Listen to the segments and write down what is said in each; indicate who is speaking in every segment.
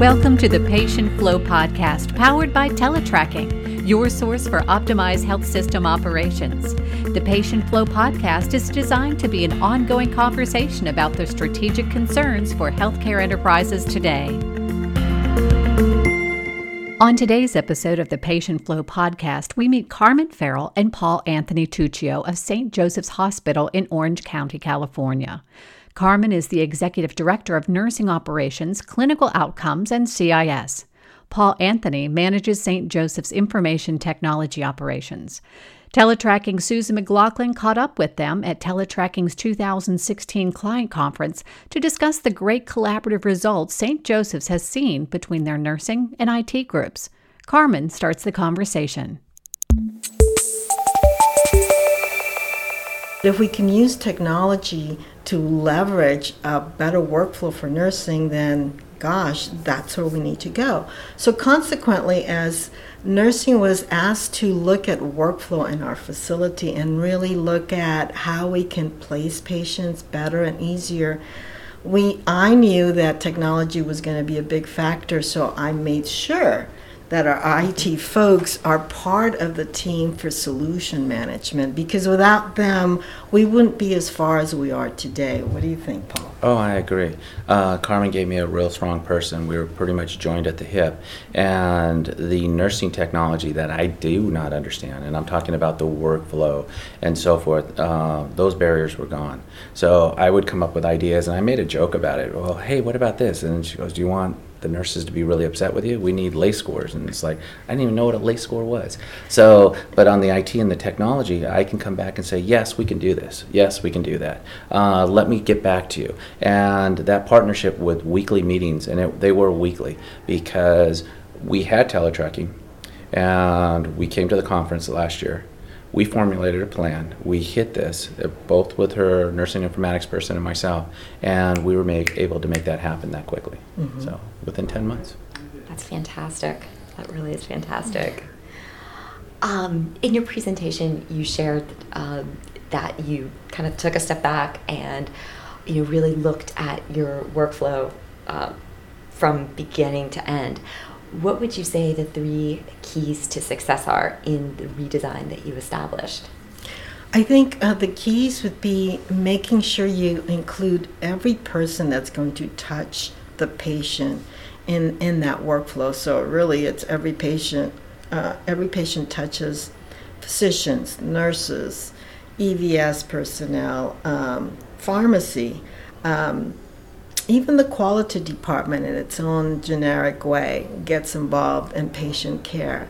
Speaker 1: Welcome to the Patient Flow Podcast, powered by Teletracking, your source for optimized health system operations. The Patient Flow Podcast is designed to be an ongoing conversation about the strategic concerns for healthcare enterprises today. On today's episode of the Patient Flow podcast, we meet Carmen Farrell and Paul Anthony Tuccio of St. Joseph's Hospital in Orange County, California. Carmen is the Executive Director of Nursing Operations, Clinical Outcomes, and CIS. Paul Anthony manages St. Joseph's Information Technology Operations. Teletracking Susan McLaughlin caught up with them at Teletracking's 2016 client conference to discuss the great collaborative results St. Joseph's has seen between their nursing and IT groups. Carmen starts the conversation.
Speaker 2: If we can use technology to leverage a better workflow for nursing, then gosh, that's where we need to go. So, consequently, as nursing was asked to look at workflow in our facility and really look at how we can place patients better and easier, we I knew that technology was going to be a big factor, so I made sure that our IT folks are part of the team for solution management because without them, we wouldn't be as far as we are today. What do you think, Paul?
Speaker 3: Oh, I agree. Uh, Carmen gave me a real strong person. We were pretty much joined at the hip. And the nursing technology that I do not understand, and I'm talking about the workflow and so forth, uh, those barriers were gone. So I would come up with ideas, and I made a joke about it. Well, hey, what about this? And she goes, Do you want the nurses to be really upset with you. We need LACE scores. And it's like, I didn't even know what a LACE score was. So, but on the IT and the technology, I can come back and say, yes, we can do this. Yes, we can do that. Uh, let me get back to you. And that partnership with weekly meetings, and it, they were weekly because we had teletracking and we came to the conference last year we formulated a plan. We hit this, uh, both with her nursing informatics person and myself, and we were make, able to make that happen that quickly. Mm-hmm. So within 10 months.
Speaker 4: That's fantastic. That really is fantastic. Um, in your presentation, you shared um, that you kind of took a step back and you really looked at your workflow uh, from beginning to end. What would you say the three keys to success are in the redesign that you established?
Speaker 2: I think uh, the keys would be making sure you include every person that's going to touch the patient in, in that workflow. So really, it's every patient. Uh, every patient touches physicians, nurses, EVS personnel, um, pharmacy. Um, even the quality department, in its own generic way, gets involved in patient care.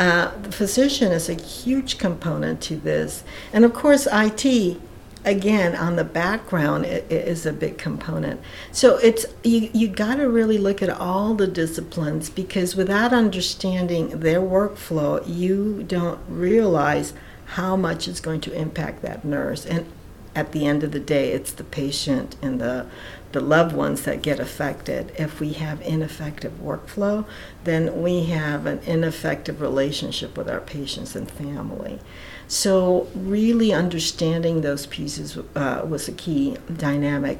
Speaker 2: Uh, the physician is a huge component to this. And of course, IT, again, on the background, is a big component. So it's you, you got to really look at all the disciplines because without understanding their workflow, you don't realize how much it's going to impact that nurse. And at the end of the day, it's the patient and the the loved ones that get affected. If we have ineffective workflow, then we have an ineffective relationship with our patients and family. So, really understanding those pieces uh, was a key dynamic.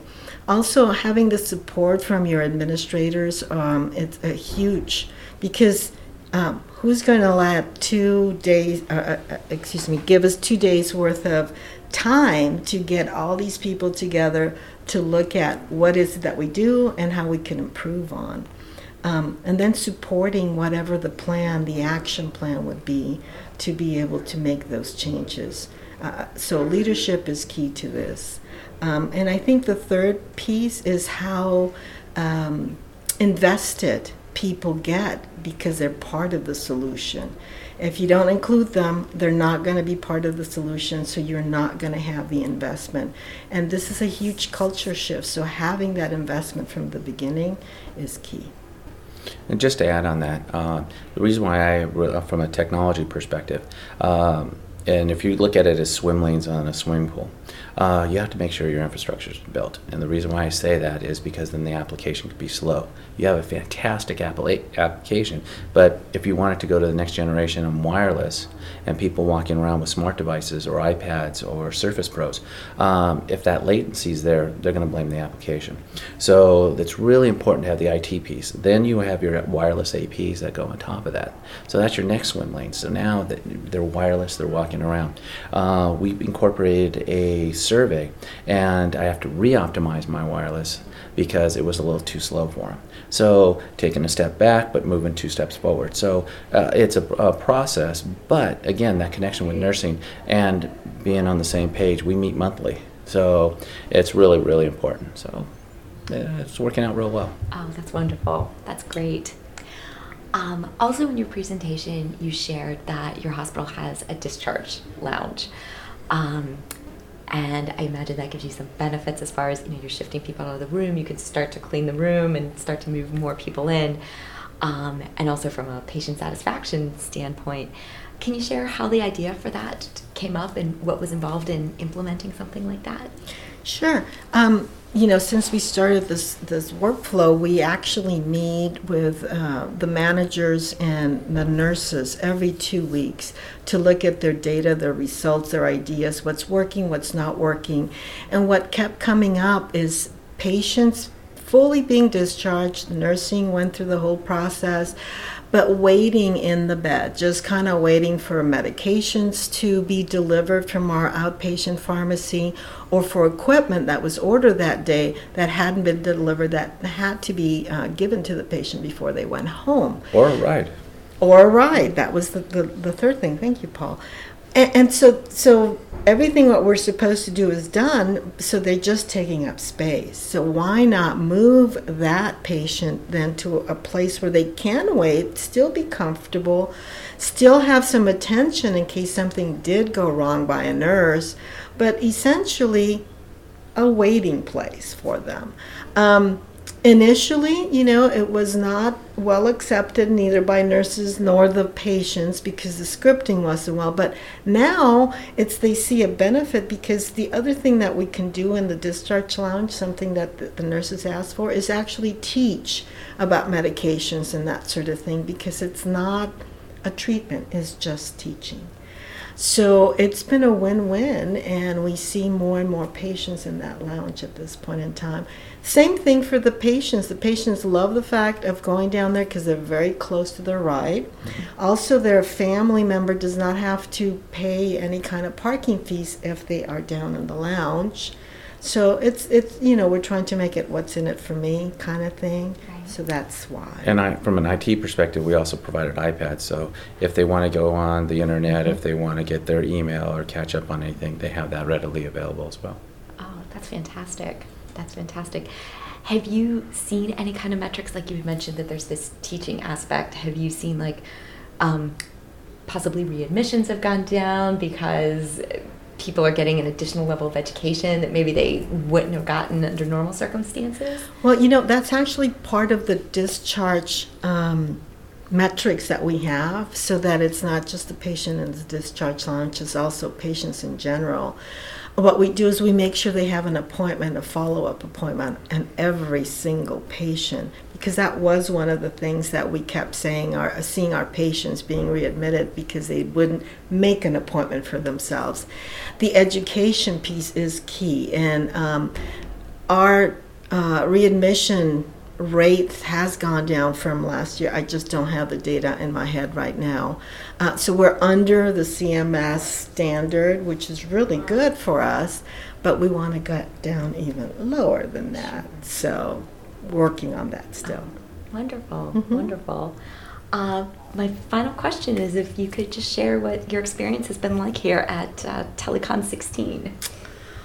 Speaker 2: Also, having the support from your administrators, um, it's a huge because um, who's going to let two days, uh, uh, excuse me, give us two days worth of time to get all these people together to look at what is it that we do and how we can improve on. Um, and then supporting whatever the plan, the action plan would be to be able to make those changes. Uh, so leadership is key to this. Um, and I think the third piece is how um, invested people get because they're part of the solution. If you don't include them, they're not going to be part of the solution, so you're not going to have the investment. And this is a huge culture shift, so having that investment from the beginning is key.
Speaker 3: And just to add on that, uh, the reason why I, uh, from a technology perspective, um, and if you look at it as swim lanes on a swimming pool, uh, you have to make sure your infrastructure is built. And the reason why I say that is because then the application could be slow. You have a fantastic application, but if you want it to go to the next generation and wireless and people walking around with smart devices or iPads or Surface Pros, um, if that latency is there, they're going to blame the application. So it's really important to have the IT piece. Then you have your wireless APs that go on top of that. So that's your next swim lane. So now that they're wireless, they're walking around. Uh, we incorporated a survey, and I have to re-optimize my wireless because it was a little too slow for them. So taking a step back, but moving two steps forward. So uh, it's a, a, process, but again, that connection with nursing and being on the same page. We meet monthly, so it's really, really important. So it's working out real well.
Speaker 4: Oh, that's wonderful. That's great. Um, also, in your presentation, you shared that your hospital has a discharge lounge. Um, and I imagine that gives you some benefits as far as you know you're shifting people out of the room. You can start to clean the room and start to move more people in, um, and also from a patient satisfaction standpoint. Can you share how the idea for that came up and what was involved in implementing something like that?
Speaker 2: Sure. Um, you know, since we started this this workflow, we actually meet with uh, the managers and the nurses every two weeks to look at their data, their results, their ideas, what's working, what's not working, and what kept coming up is patients fully being discharged. Nursing went through the whole process but waiting in the bed, just kind of waiting for medications to be delivered from our outpatient pharmacy or for equipment that was ordered that day that hadn't been delivered that had to be uh, given to the patient before they went home.
Speaker 3: Or a ride.
Speaker 2: Or a ride. That was the, the, the third thing. Thank you, Paul. And, and so, so everything what we're supposed to do is done, so they're just taking up space. So why not move that patient then to a place where they can wait, still be comfortable, still have some attention in case something did go wrong by a nurse, but essentially a waiting place for them. Um, Initially, you know, it was not well accepted neither by nurses nor the patients because the scripting wasn't well. But now it's they see a benefit because the other thing that we can do in the discharge lounge, something that the, nurses ask for, is actually teach about medications and that sort of thing because it's not a treatment, it's just teaching. So it's been a win win, and we see more and more patients in that lounge at this point in time. Same thing for the patients. The patients love the fact of going down there because they're very close to their ride. Mm-hmm. Also, their family member does not have to pay any kind of parking fees if they are down in the lounge. So it's it's you know we're trying to make it what's in it for me kind of thing. So that's why.
Speaker 3: And I, from an IT perspective, we also provided iPads. So if they want to go on the internet, mm-hmm. if they want to get their email or catch up on anything, they have that readily available as well.
Speaker 4: Oh, that's fantastic. That's fantastic. Have you seen any kind of metrics like you mentioned that there's this teaching aspect? Have you seen like um, possibly readmissions have gone down because people are getting an additional level of education that maybe they wouldn't have gotten under normal circumstances?
Speaker 2: Well, you know, that's actually part of the discharge um, metrics that we have so that it's not just the patient in the discharge lounge, it's also patients in general what we do is we make sure they have an appointment, a follow up appointment, and every single patient, because that was one of the things that we kept saying, our, seeing our patients being readmitted because they wouldn't make an appointment for themselves. The education piece is key, and um, our uh, readmission rate has gone down from last year. I just don't have the data in my head right now. Uh, so we're under the CMS standard, which is really good for us, but we want to get down even lower than that. So working on that still.
Speaker 4: Oh, wonderful, mm-hmm. wonderful. Uh, my final question is if you could just share what your experience has been like here at uh, Telecom 16.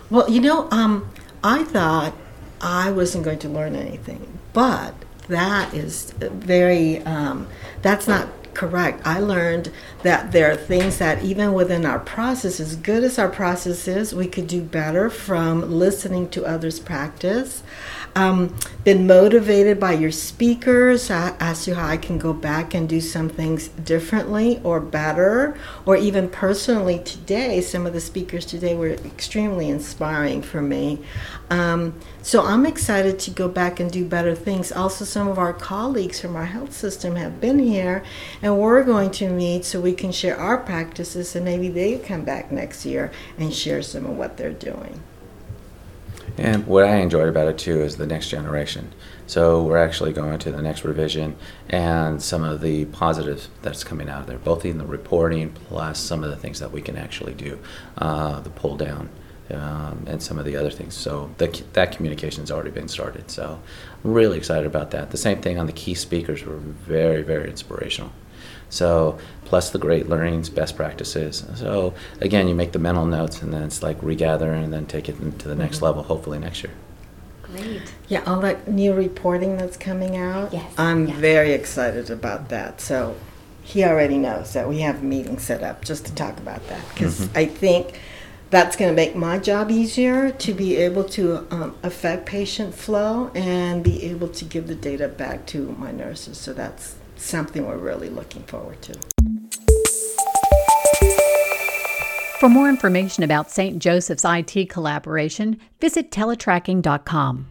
Speaker 2: Well, you know, um, I thought I wasn't going to learn anything, but that is very, um, that's not correct. I learned that there are things that even within our process, as good as our process is, we could do better from listening to others practice. Um, been motivated by your speakers. I asked you how I can go back and do some things differently or better, or even personally today. Some of the speakers today were extremely inspiring for me. Um, so I'm excited to go back and do better things. Also, some of our colleagues from our health system have been here, and we're going to meet so we can share our practices, and maybe they come back next year and share some of what they're doing.
Speaker 3: And what I enjoyed about it too is the next generation. So we're actually going to the next revision and some of the positives that's coming out of there, both in the reporting plus some of the things that we can actually do, uh, the pull down. Um, and some of the other things. So the, that communication has already been started. So I'm really excited about that. The same thing on the key speakers were very, very inspirational. So, plus the great learnings, best practices. So, again, you make the mental notes and then it's like regather and then take it to the next mm-hmm. level, hopefully next year.
Speaker 4: Great.
Speaker 2: Yeah, all that new reporting that's coming out.
Speaker 4: Yes.
Speaker 2: I'm
Speaker 4: yeah.
Speaker 2: very excited about that. So, he already knows that we have a meeting set up just to talk about that because mm-hmm. I think that's going to make my job easier to be able to um, affect patient flow and be able to give the data back to my nurses. So that's something we're really looking forward to.
Speaker 1: For more information about St. Joseph's IT collaboration, visit teletracking.com.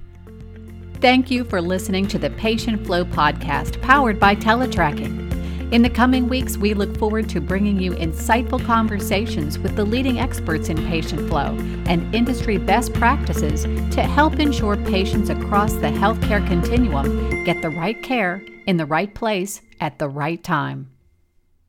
Speaker 1: Thank you for listening to the Patient Flow podcast powered by Teletracking. In the coming weeks, we look forward to bringing you insightful conversations with the leading experts in patient flow and industry best practices to help ensure patients across the healthcare continuum get the right care in the right place at the right time.